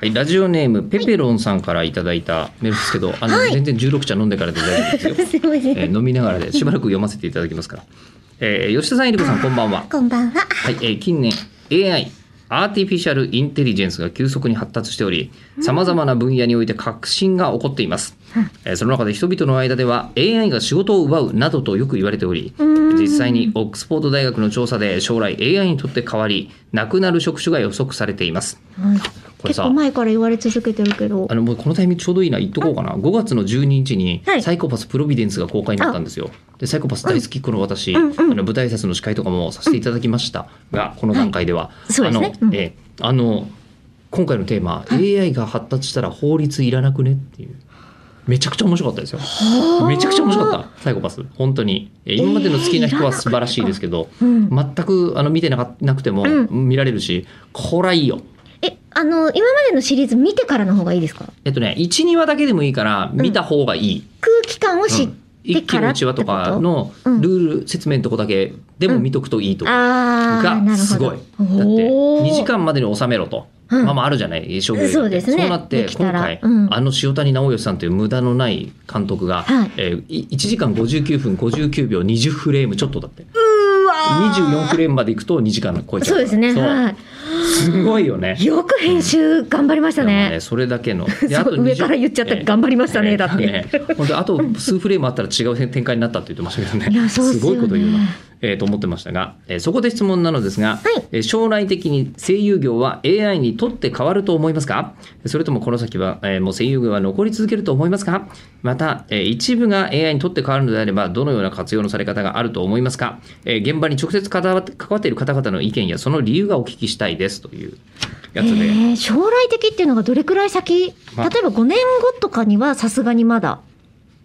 はい、ラジオネームペペロンさんからいただいたメールですけど、あの、全然16茶飲んでからで大丈夫ですよ。えー飲みながらで しばらく読ませていただきますから。えー吉田さん、えりこさん、こんばんは。こんばんは。はい、えー近年 AI アーティフィシャルインテリジェンスが急速に発達しておりさまざまな分野において革新が起こっています、えーその中で人々の間では AI が仕事を奪うなどとよく言われており実際にオックスフォード大学の調査で将来 AI にとって変わりなくなる職種が予測されています。これさ結構前から言われ続けてるけど。あ。のもうこのタイミングちょうどいいな言っとこうかな。5月の12日にはい。サイコパスプロビデンスが公開になったんですよ。でサイコパス大好きこの私、うんうん。あの舞台挨拶の司会とかもさせていただきましたがこの段階では、そうですね。うん。あの、えーあの今回のテーマ、AI が発達したら法律いらなくねっていうめちゃくちゃ面白かったですよ。めちゃくちゃ面白かった。サイコパス。本当に。えー今までの好きな人は素晴らしいですけど、うん。全くあの見てなかなくてもう見られるし、これはいいよ。え、あの、今までのシリーズ見てからの方がいいですか？えっとね12話だけでもいいから見た方がいい、空気感を知っうん。一期のてから一話とかのうん。ルール説明のとこだけでも見とくといいと。思う、ああ、なが。すごい。だっておー。2時間までに収めろと、うんまあまああるじゃない？商業そうですね。そうなって今回、うん。あの塩谷直義さんという無駄のない監督が、はい。えーい1時間59分59秒20フレームちょっとだってうわ24フレームまでいくと2時間超えちゃうそうですね。はすごいよね。い。よく編集頑張りましたでもね。それだけの。上から言っちゃった。えー。頑張りましたねだって。ね本当あと数フレームあったら違う展開になったって言ってましたけどねいやそうっすごいこと言うな、えーと思ってましたが、えーそこで質問なのですが、はい。えー将来的に声優業は AI にとって変わると思いますか？それともこの先は、えーもう声優業は残り続けると思いますか？また、えー一部が AI にとって変わるのであればどのような活用のされ方があると思いますか、えー現場に直接関わって関わっている方々の意見やその理由がお聞きしたいですというやつで。えー将来的っていうのがどれくらい先？例えまあば5年後とかにはさすがにまだ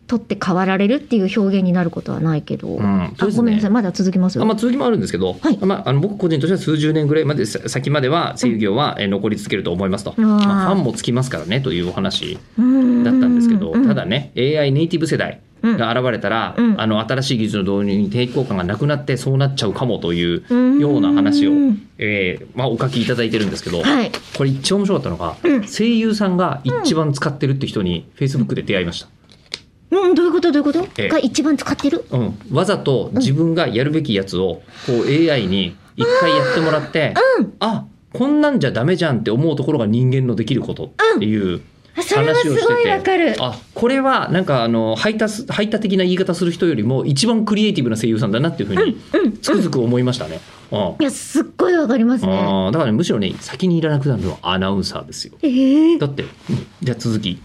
取って変わられるっていう表現になることはないけど、うですね。あごめんなさい。まだ続きます？よ、あまあ、続きもあるんですけど、はい。まあ、あの僕個人としては数十年ぐらいまでさ先までは声優業はえー残り続けると思いますと、うんまあ、ファンもつきますからねというお話だったんですけど、うんただね AI ネイティブ世代が現れたら、うん。あの新しい技術の導入に抵抗感がなくなってそうなっちゃうかもといううん。ような話をうん、えーまあ、お書きいただいてるんですけど、はい。これ一番面白かったのが、うん。声優さんが一番使ってるって人に Facebook で出会いました。うんどういうこと？どういうこと、ええ。が一番使ってる？うん、わざと自分がやるべきやつをこう AI に一回やってもらって、うん。あこんなんじゃダメじゃんって思うところが人間のできることっていうあそれはす話をしてて、ごいわかる。あこれはなんかあの排他す排他的な言い方する人よりも一番クリエイティブな声優さんだなっていうふうにつくづく思いましたね。うん。いやすっごいわかりますね。だからねむしろね先にいらなくなるのはアナウンサーですよ。えー、だって、うん。じゃあ続き